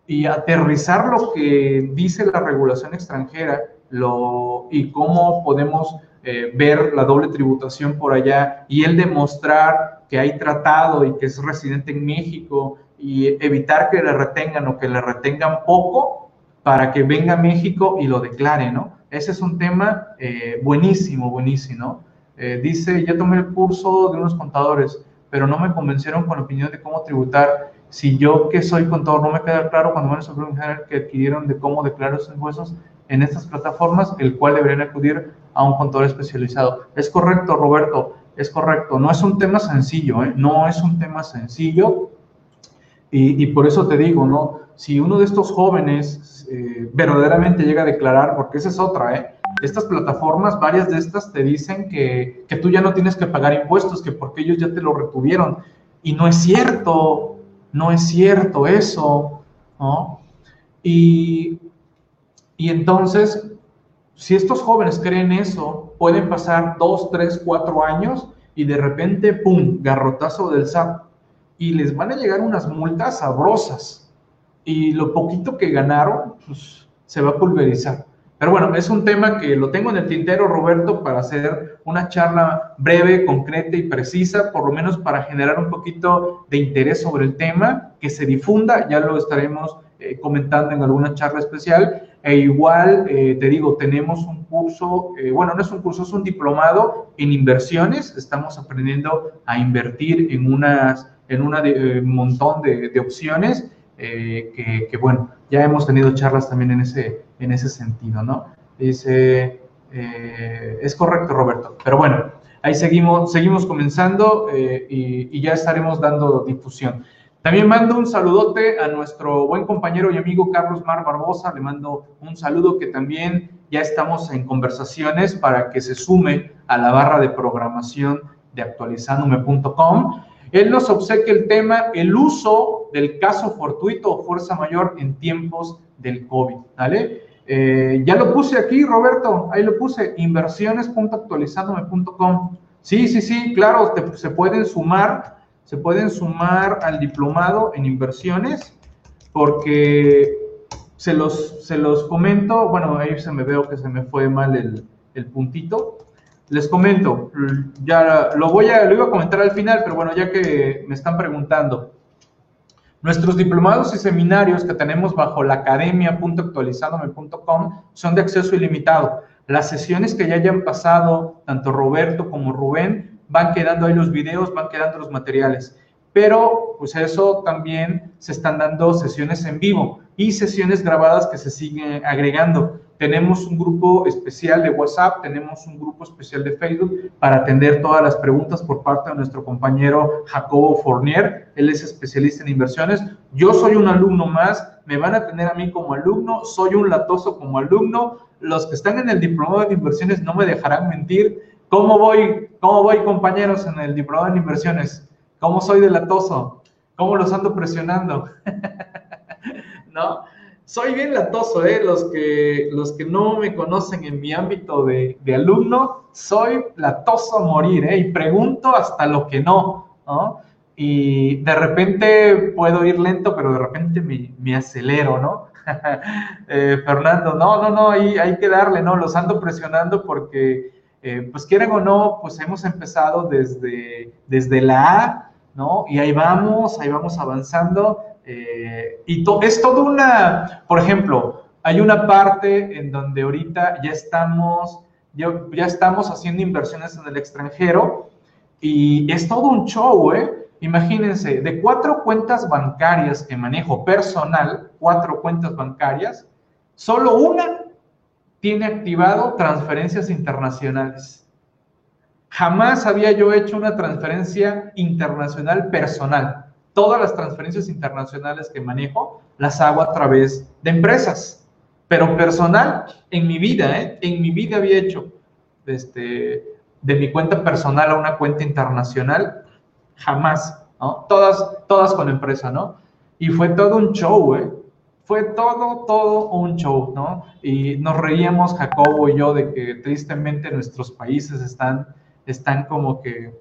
y aterrizar lo que dice la regulación extranjera lo, y cómo podemos eh, ver la doble tributación por allá y el demostrar que hay tratado y que es residente en México y evitar que le retengan o que le retengan poco para que venga a México y lo declare, ¿no? Ese es un tema eh, buenísimo, buenísimo. Eh, dice, ya tomé el curso de unos contadores, pero no me convencieron con la opinión de cómo tributar. Si yo que soy contador no me queda claro cuando van sobre un general que adquirieron de cómo declarar sus impuestos en estas plataformas, el cual deberían acudir a un contador especializado. Es correcto, Roberto es correcto, no es un tema sencillo, ¿eh? no es un tema sencillo. Y, por eso te digo, ¿no? Si uno de estos jóvenes eh, verdaderamente llega a declarar, porque esa es otra, ¿eh? Estas plataformas, varias de estas te dicen que, que tú ya no tienes que pagar impuestos, que porque ellos ya te lo retuvieron. Y no es cierto, no es cierto eso, ¿no? Y, y entonces, si estos jóvenes creen eso, pueden pasar dos, tres, cuatro años y de repente, ¡pum!, garrotazo del SAT. Y les van a llegar unas multas sabrosas. Y lo poquito que ganaron, pues se va a pulverizar. Pero bueno, es un tema que lo tengo en el tintero, Roberto, para hacer una charla breve, concreta y precisa, por lo menos para generar un poquito de interés sobre el tema, que se difunda, ya lo estaremos eh, comentando en alguna charla especial. E igual, eh, te digo, tenemos un curso, eh, bueno, no es un curso, es un diplomado en inversiones. Estamos aprendiendo a invertir en, unas, en un montón de, opciones que, bueno, ya hemos tenido charlas también en ese, en ese sentido, ¿no? Dice, es correcto, Roberto. Pero bueno, ahí seguimos, seguimos comenzando y ya estaremos dando difusión. También mando un saludote a nuestro buen compañero y amigo Carlos Mar Barbosa. Le mando un saludo que también ya estamos en conversaciones para que se sume a la barra de programación de actualizándome.com. Él nos obsequia el tema, el uso del caso fortuito o fuerza mayor en tiempos del COVID. ¿vale? Eh, ya lo puse aquí, Roberto, ahí lo puse, inversiones.actualizándome.com. Sí, sí, sí, claro, se pueden sumar se pueden sumar al diplomado en inversiones porque se los, se los comento, bueno, ahí se me veo que se me fue mal el, el puntito. Les comento, ya lo voy a, lo iba a comentar al final, pero bueno, ya que me están preguntando. Nuestros diplomados y seminarios que tenemos bajo la academia.actualizadome.com son de acceso ilimitado. Las sesiones que ya hayan pasado, tanto Roberto como Rubén, van quedando ahí los videos, van quedando los materiales. Pero pues eso también se están dando sesiones en vivo y sesiones grabadas que se siguen agregando. Tenemos un grupo especial de WhatsApp, tenemos un grupo especial de Facebook para atender todas las preguntas por parte de nuestro compañero Jacobo Fournier. Él es especialista en inversiones. Yo soy un alumno más, me van a tener a mí como alumno, soy un latoso como alumno. Los que están en el diplomado de inversiones no me dejarán mentir ¿Cómo voy, cómo voy compañeros en el diplomado en inversiones? ¿Cómo soy de latoso? ¿Cómo los ando presionando? <laughs> ¿No? Soy bien latoso, ¿eh? Los que, los que no me conocen en mi ámbito de, alumno, soy latoso a morir, ¿eh? Y pregunto hasta lo que no, ¿no? Y de repente puedo ir lento, pero de repente me, acelero, ¿no? <laughs> Eh, Fernando, no, no, no, hay que darle, ¿no? Los ando presionando porque eh, pues quieran o no, pues hemos empezado desde, desde la A, ¿no? Y ahí vamos, ahí vamos avanzando. Eh, y es todo una, por ejemplo, hay una parte en donde ahorita ya estamos, ya, ya estamos haciendo inversiones en el extranjero y es todo un show, ¿eh? Imagínense, de cuatro cuentas bancarias que manejo personal, cuatro cuentas bancarias, solo una tiene activado transferencias internacionales. Jamás había yo hecho una transferencia internacional personal. Todas las transferencias internacionales que manejo las hago a través de empresas. Pero personal, en mi vida, ¿eh? en mi vida había hecho este, de mi cuenta personal a una cuenta internacional, jamás, ¿no? Todas, todas con empresa, ¿no? Y fue todo un show, ¿eh? Fue todo, todo un show, ¿no? Y nos reíamos, Jacobo y yo, de que tristemente nuestros países están, están como que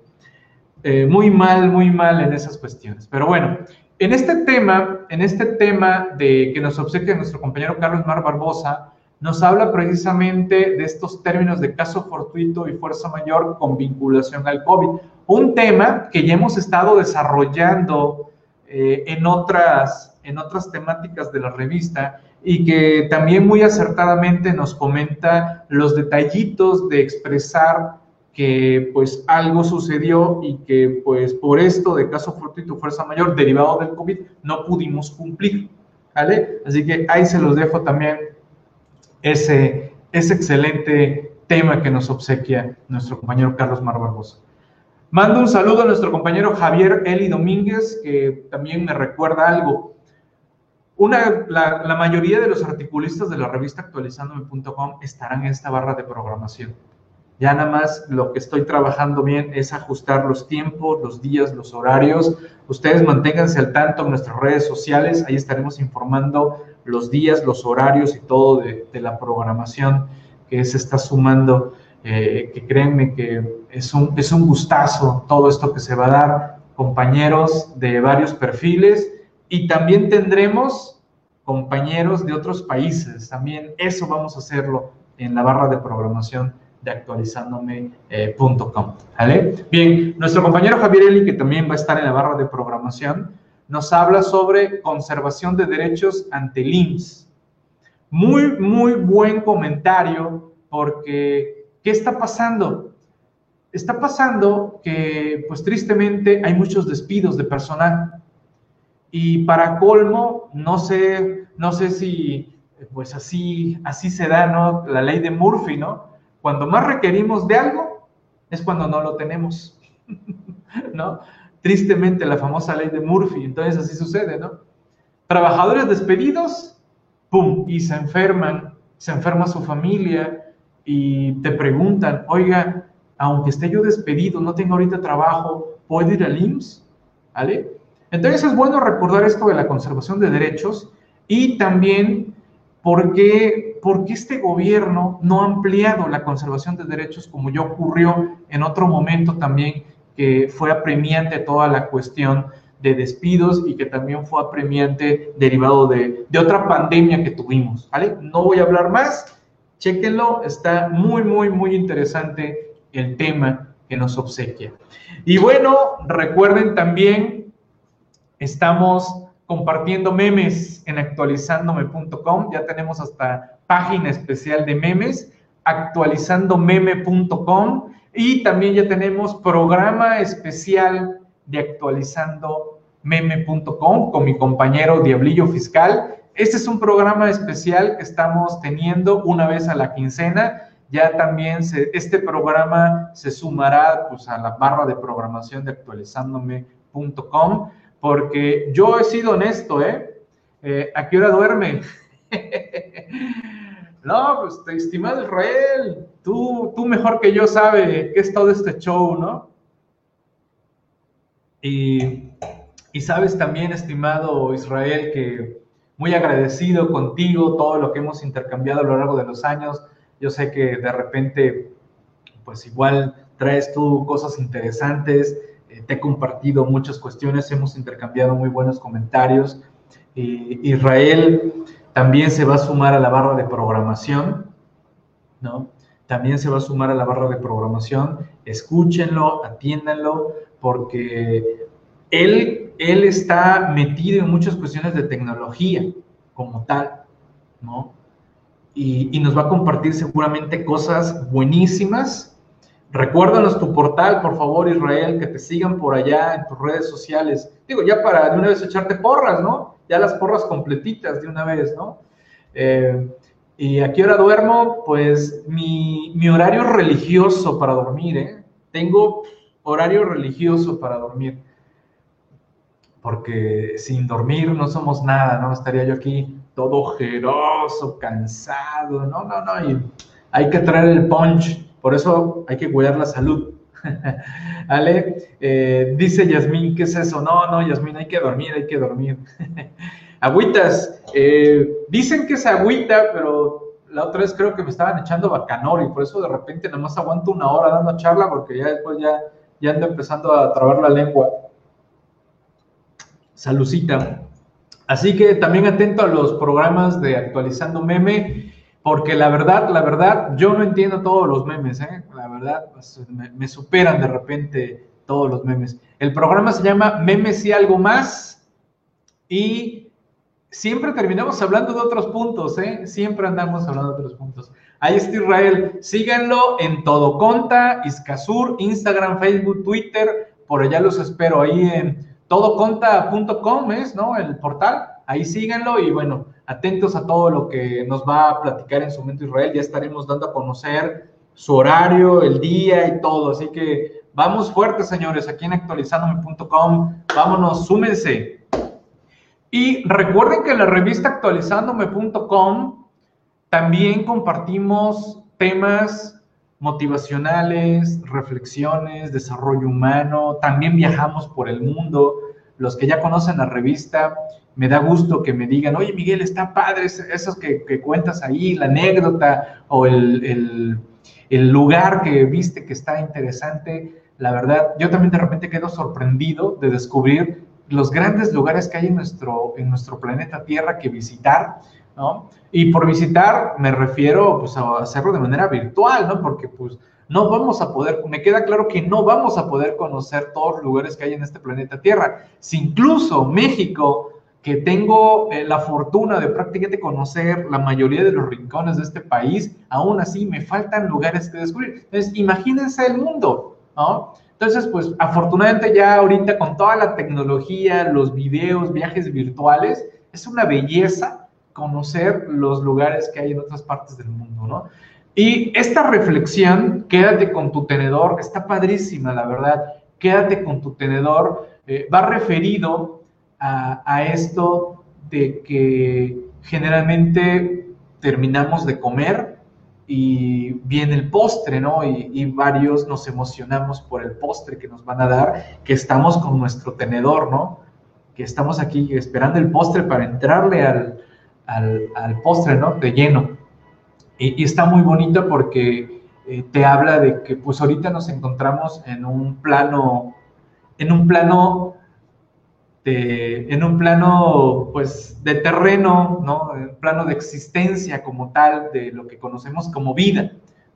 eh, muy mal, muy mal en esas cuestiones. Pero bueno, en este tema, en este tema de que nos obsequia nuestro compañero Carlos Mar Barbosa, nos habla precisamente de estos términos de caso fortuito y fuerza mayor con vinculación al COVID. Un tema que ya hemos estado desarrollando eh, en otras en otras temáticas de la revista y que también muy acertadamente nos comenta los detallitos de expresar que pues algo sucedió y que pues por esto de caso fortuito fuerza mayor derivado del COVID no pudimos cumplir, ¿vale? Así que ahí se los dejo también ese, ese excelente tema que nos obsequia nuestro compañero Carlos Mar Barbosa. Mando un saludo a nuestro compañero Javier Eli Domínguez, que también me recuerda algo. Una, la, mayoría de los articulistas de la revista actualizándome.com estarán en esta barra de programación. Ya nada más lo que estoy trabajando bien es ajustar los tiempos, los días, los horarios. Ustedes manténganse al tanto en nuestras redes sociales, ahí estaremos informando los días, los horarios y todo de, la programación que se está sumando. Eh, que créanme que es un, es un gustazo todo esto que se va a dar, compañeros de varios perfiles y también tendremos compañeros de otros países, también eso vamos a hacerlo en la barra de programación de actualizándome.com. ¿vale? Bien, nuestro compañero Javier Eli, que también va a estar en la barra de programación, nos habla sobre conservación de derechos ante el IMSS. Muy, muy buen comentario porque, ¿qué está pasando? Está pasando que, pues tristemente, hay muchos despidos de personal. Y para colmo, no sé, no sé si, pues así, así se da, ¿no? La ley de Murphy, ¿no? Cuando más requerimos de algo, es cuando no lo tenemos, <laughs> ¿no? Tristemente, la famosa ley de Murphy, entonces así sucede, ¿no? Trabajadores despedidos, ¡pum! Y se enferman, se enferma su familia y te preguntan, oiga, aunque esté yo despedido, no tengo ahorita trabajo, ¿puedo ir al IMSS? ¿Vale? Entonces es bueno recordar esto de la conservación de derechos y también porque, porque este gobierno no ha ampliado la conservación de derechos como ya ocurrió en otro momento también que fue apremiante toda la cuestión de despidos y que también fue apremiante derivado de, de otra pandemia que tuvimos, ¿vale? No voy a hablar más, chéquenlo, está muy, muy, muy interesante el tema que nos obsequia. Y bueno, recuerden también, estamos compartiendo memes en actualizandome.com. Ya tenemos hasta página especial de memes, actualizandomeme.com. Y también ya tenemos programa especial de actualizandomeme.com con mi compañero Diablillo Fiscal. Este es un programa especial que estamos teniendo una vez a la quincena. Ya también se, este programa se sumará pues, a la barra de programación de actualizandome.com porque yo he sido honesto, ¿eh? eh a qué hora duerme? <laughs> no, pues, estimado Israel, tú, tú mejor que yo sabes qué es todo este show, ¿no? Y, y sabes también, estimado Israel, que muy agradecido contigo, todo lo que hemos intercambiado a lo largo de los años. Yo sé que de repente, pues igual traes tú cosas interesantes te he compartido muchas cuestiones, hemos intercambiado muy buenos comentarios. Israel también se va a sumar a la barra de programación, ¿no? También se va a sumar a la barra de programación. Escúchenlo, atiéndanlo, porque él, él está metido en muchas cuestiones de tecnología como tal, ¿no? Y, y nos va a compartir seguramente cosas buenísimas Recuérdanos tu portal, por favor, Israel, que te sigan por allá en tus redes sociales. Digo, ya para de una vez echarte porras, ¿no? Ya las porras completitas de una vez, ¿no? Eh, ¿Y a qué hora duermo? Pues mi, horario religioso para dormir, ¿eh? Tengo horario religioso para dormir. Porque sin dormir no somos nada, ¿no? Estaría yo aquí todo ojeroso, cansado, no, no, no. Y hay que traer el punch por eso hay que cuidar la salud. <laughs> ¿Vale? Eh, dice Yasmín, ¿qué es eso? No, no, Yasmín, hay que dormir, hay que dormir. <laughs> Agüitas, eh, dicen que es agüita, pero la otra vez creo que me estaban echando bacanor y por eso de repente nada más aguanto una hora dando charla porque ya después ya, ya ando empezando a trabar la lengua. Salucita. Así que también atento a los programas de Actualizando Meme porque la verdad, la verdad, yo no entiendo todos los memes, ¿eh? La verdad, pues, me, superan de repente todos los memes. El programa se llama Memes y algo más. Y siempre terminamos hablando de otros puntos, ¿eh? Siempre andamos hablando de otros puntos. Ahí está Israel. Síganlo en Todo Conta, Iscasur, Instagram, Facebook, Twitter. Por allá los espero ahí en todoconta.com, ¿es, no? El portal. Ahí síganlo y bueno, atentos a todo lo que nos va a platicar en su momento Israel. Ya estaremos dando a conocer su horario, el día y todo. Así que Vamos fuertes, señores, aquí en actualizandome.com. Vámonos, súmense. Y recuerden que en la revista actualizandome.com también compartimos temas motivacionales, reflexiones, desarrollo humano. También viajamos por el mundo. Los que ya conocen la revista, me da gusto que me digan, oye Miguel, está padre esos que, cuentas ahí, la anécdota o el, lugar que viste que está interesante. La verdad, yo también de repente quedo sorprendido de descubrir los grandes lugares que hay en nuestro, en nuestro planeta Tierra que visitar, ¿no? Y por visitar me refiero pues, a hacerlo de manera virtual, ¿no? Porque pues no vamos a poder, me queda claro que no vamos a poder conocer todos los lugares que hay en este planeta Tierra. Si incluso México que tengo eh, la fortuna de prácticamente conocer la mayoría de los rincones de este país, aún así me faltan lugares que descubrir. Entonces, imagínense el mundo, ¿no? Entonces, pues afortunadamente ya ahorita con toda la tecnología, los videos, viajes virtuales, es una belleza conocer los lugares que hay en otras partes del mundo, ¿no? Y esta reflexión, quédate con tu tenedor, está padrísima, la verdad. Quédate con tu tenedor, eh, va referido a, esto de que generalmente terminamos de comer y viene el postre, ¿no? Y, varios nos emocionamos por el postre que nos van a dar, que estamos con nuestro tenedor, ¿no? Que estamos aquí esperando el postre para entrarle al, al, postre, ¿no? De lleno. Y, está muy bonito porque eh, te habla de que pues ahorita nos encontramos en un plano, en un plano en un plano pues de terreno, ¿no? En plano de existencia como tal, de lo que conocemos como vida,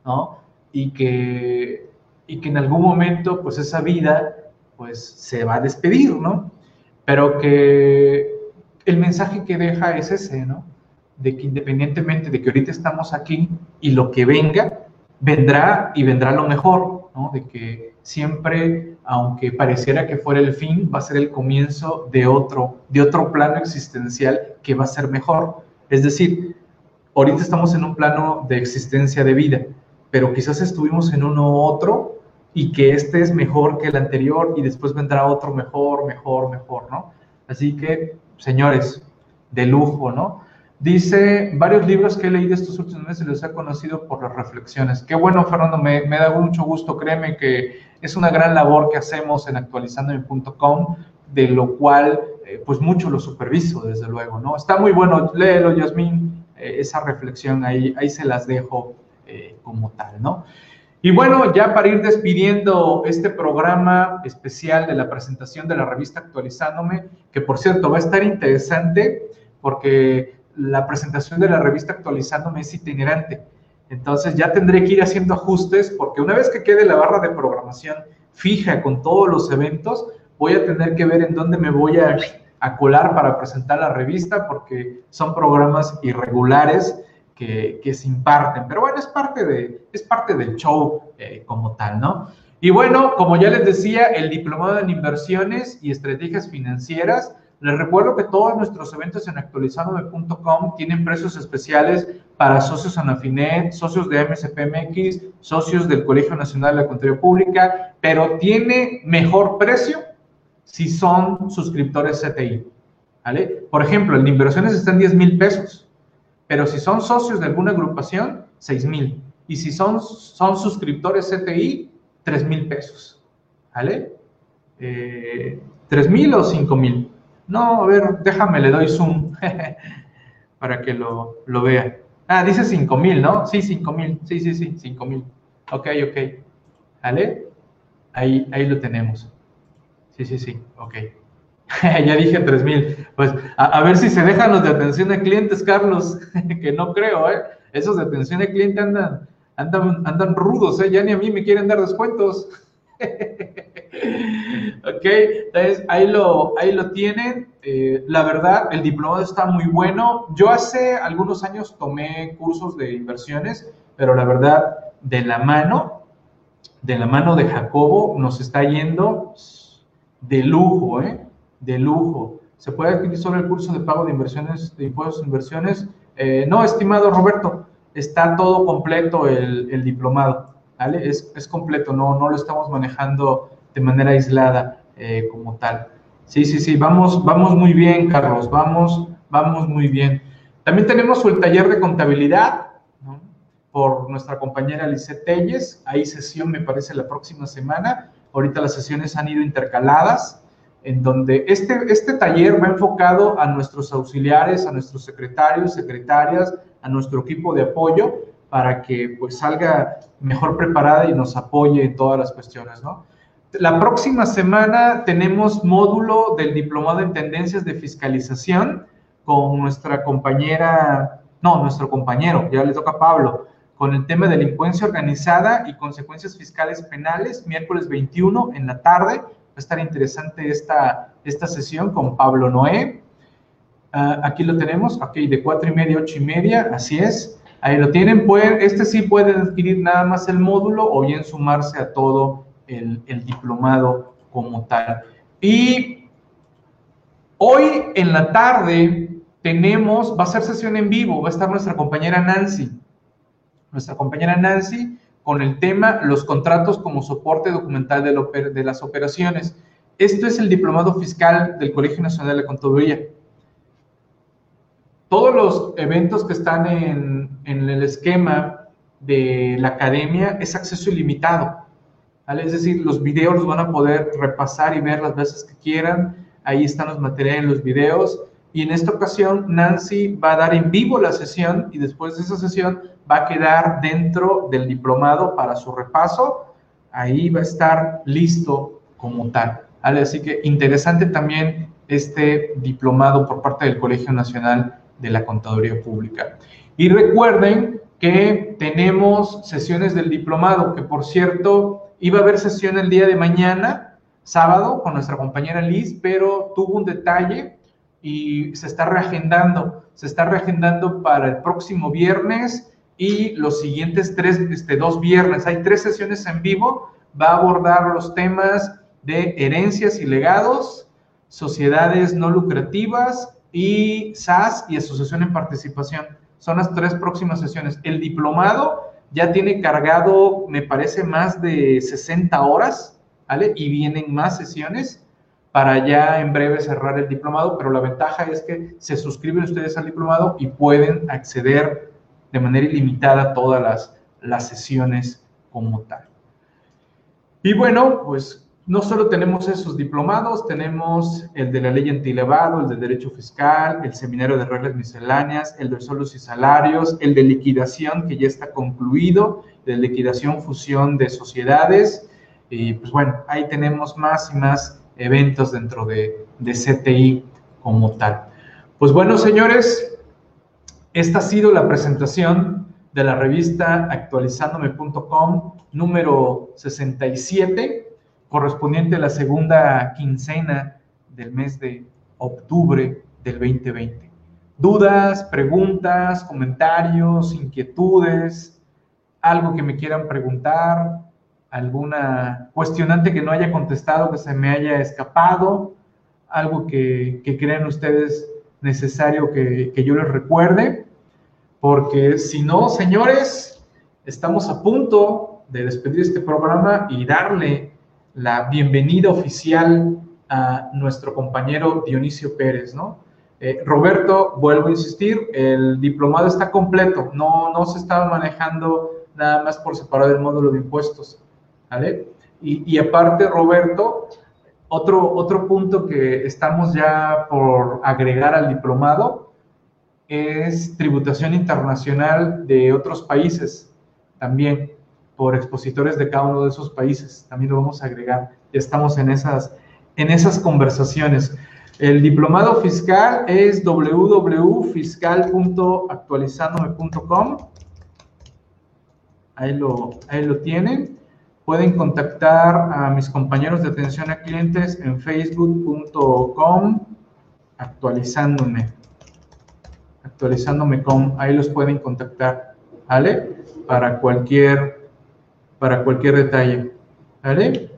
¿no? Y que, y que en algún momento pues esa vida pues se va a despedir, ¿no? Pero que el mensaje que deja es ese, ¿no? De que independientemente de que ahorita estamos aquí y lo que venga, vendrá y vendrá lo mejor, ¿no? De que siempre, aunque pareciera que fuera el fin, va a ser el comienzo de otro, de otro plano existencial que va a ser mejor. Es decir, ahorita estamos en un plano de existencia de vida, pero quizás estuvimos en uno u otro y que este es mejor que el anterior y después vendrá otro mejor, mejor, mejor, ¿no? Así que, señores, de lujo, ¿no? Dice, varios libros que he leído estos últimos meses los he conocido por las reflexiones. Qué bueno, Fernando, me, da mucho gusto, créeme que es una gran labor que hacemos en actualizandome.com, de lo cual, eh, pues mucho lo superviso, desde luego, ¿no? Está muy bueno, léelo, Yasmín, eh, esa reflexión ahí, ahí se las dejo eh, como tal, ¿no? Y bueno, ya para ir despidiendo este programa especial de la presentación de la revista Actualizándome, que por cierto va a estar interesante porque la presentación de la revista actualizándome es itinerante. Entonces ya tendré que ir haciendo ajustes porque una vez que quede la barra de programación fija con todos los eventos, voy a tener que ver en dónde me voy a, colar para presentar la revista porque son programas irregulares que, se imparten. Pero bueno, es parte, de, es parte del show eh, como tal, ¿no? Y bueno, como ya les decía, el diplomado en inversiones y estrategias financieras les recuerdo que todos nuestros eventos en actualizandome.com tienen precios especiales para socios Anafinet, socios de MSPMX, socios del Colegio Nacional de la Contaduría Pública, pero tiene mejor precio si son suscriptores CTI. ¿vale? Por ejemplo, en inversiones están 10 mil pesos, pero si son socios de alguna agrupación, 6 mil. Y si son, son suscriptores CTI, 3 mil pesos. ¿Vale? Eh, ¿3 mil o 5 mil? No, a ver, déjame, le doy zoom <laughs> para que lo, lo vea. Ah, dice 5000, ¿no? Sí, 5000. Sí, sí, sí, 5000. Ok, ok. ¿Vale? Ahí, ahí lo tenemos. Sí, sí, sí, ok. <laughs> ya dije 3000. Pues a, ver si se dejan los de atención a clientes, Carlos, <laughs> que no creo, ¿eh? Esos de atención a cliente andan, andan, andan rudos, ¿eh? Ya ni a mí me quieren dar descuentos. <laughs> ok, entonces ahí lo, ahí lo tienen. Eh, la verdad, el diplomado está muy bueno. Yo hace algunos años tomé cursos de inversiones, pero la verdad, de la mano, de la mano de Jacobo, nos está yendo de lujo, ¿eh? De lujo. ¿Se puede adquirir solo el curso de pago de inversiones, de impuestos de inversiones? Eh, no, estimado Roberto, está todo completo el, el diplomado. ¿vale? Es, es completo, no, no lo estamos manejando de manera aislada eh, como tal. Sí, sí, sí, vamos, vamos muy bien, Carlos, vamos, vamos muy bien. También tenemos el taller de contabilidad ¿no? por nuestra compañera Lisette Telles. Hay sesión, me parece, la próxima semana. Ahorita las sesiones han ido intercaladas, en donde este, este taller va enfocado a nuestros auxiliares, a nuestros secretarios, secretarias, a nuestro equipo de apoyo, para que pues salga mejor preparada y nos apoye en todas las cuestiones, ¿no? La próxima semana tenemos módulo del Diplomado en Tendencias de Fiscalización con nuestra compañera, no, nuestro compañero, ya le toca a Pablo, con el tema de delincuencia organizada y consecuencias fiscales penales, miércoles 21 en la tarde. Va a estar interesante esta, esta sesión con Pablo Noé. Uh, aquí lo tenemos, ok, de cuatro y media, ocho y media, así es. Ahí lo tienen, pueden, este sí pueden adquirir nada más el módulo o bien sumarse a todo el diplomado como tal. Y hoy en la tarde tenemos, va a ser sesión en vivo, va a estar nuestra compañera Nancy, nuestra compañera Nancy con el tema los contratos como soporte documental de, las operaciones. Esto es el diplomado fiscal del Colegio Nacional de Contaduría. Todos los eventos que están en, el esquema de la academia es acceso ilimitado. Es decir, los videos los van a poder repasar y ver las veces que quieran. Ahí están los materiales, los videos. Y en esta ocasión, Nancy va a dar en vivo la sesión y después de esa sesión va a quedar dentro del diplomado para su repaso. Ahí va a estar listo como tal. ¿vale? Así que interesante también este diplomado por parte del Colegio Nacional de la Contaduría Pública. Y recuerden que tenemos sesiones del diplomado, que por cierto, iba a haber sesión el día de mañana, sábado, con nuestra compañera Liz, pero tuvo un detalle y se está reagendando. Se está reagendando para el próximo viernes y los siguientes tres, este, dos viernes. Hay tres sesiones en vivo. Va a abordar los temas de herencias y legados, sociedades no lucrativas y SAS y asociación en participación. Son las tres próximas sesiones. El diplomado ya tiene cargado, me parece, más de 60 horas, ¿vale? Y vienen más sesiones para ya en breve cerrar el diplomado, pero la ventaja es que se suscriben ustedes al diplomado y pueden acceder de manera ilimitada a todas las, las sesiones como tal. Y bueno, pues no solo tenemos esos diplomados, tenemos el de la ley antilevado, el de derecho fiscal, el seminario de reglas misceláneas, el de suelos y salarios, el de liquidación que ya está concluido, de liquidación, fusión de sociedades. Y pues bueno, ahí tenemos más y más eventos dentro de, de CTI como tal. Pues bueno, señores, esta ha sido la presentación de la revista actualizandome.com número 67, correspondiente a la segunda quincena del mes de octubre del 2020. Dudas, preguntas, comentarios, inquietudes, algo que me quieran preguntar, alguna cuestionante que no haya contestado, que se me haya escapado, algo que, que crean ustedes necesario que, que yo les recuerde, porque si no, señores, estamos a punto de despedir este programa y darle la bienvenida oficial a nuestro compañero Dionisio Pérez, ¿no? Eh, Roberto, vuelvo a insistir, el diplomado está completo, no, no se está manejando nada más por separar el módulo de impuestos. Y, aparte, Roberto, otro, otro punto que estamos ya por agregar al diplomado es tributación internacional de otros países también por expositores de cada uno de esos países. También lo vamos a agregar. Ya estamos en esas, en esas conversaciones. El diplomado fiscal es www.fiscal.actualizandome.com. Ahí lo, ahí lo tienen. Pueden contactar a mis compañeros de atención a clientes en facebook.com actualizándome. Actualizándome con, ahí los pueden contactar, ¿vale? Para cualquier, para cualquier detalle, ¿vale?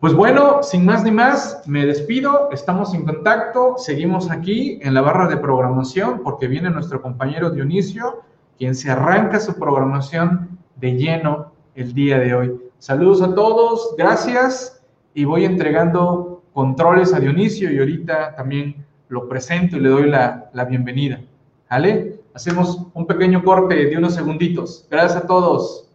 Pues bueno, sin más ni más, me despido, estamos en contacto, seguimos aquí en la barra de programación porque viene nuestro compañero Dionisio, quien se arranca su programación de lleno el día de hoy. Saludos a todos, gracias y voy entregando controles a Dionisio y ahorita también lo presento y le doy la, la bienvenida. ¿Vale? Hacemos un pequeño corte de unos segunditos. Gracias a todos.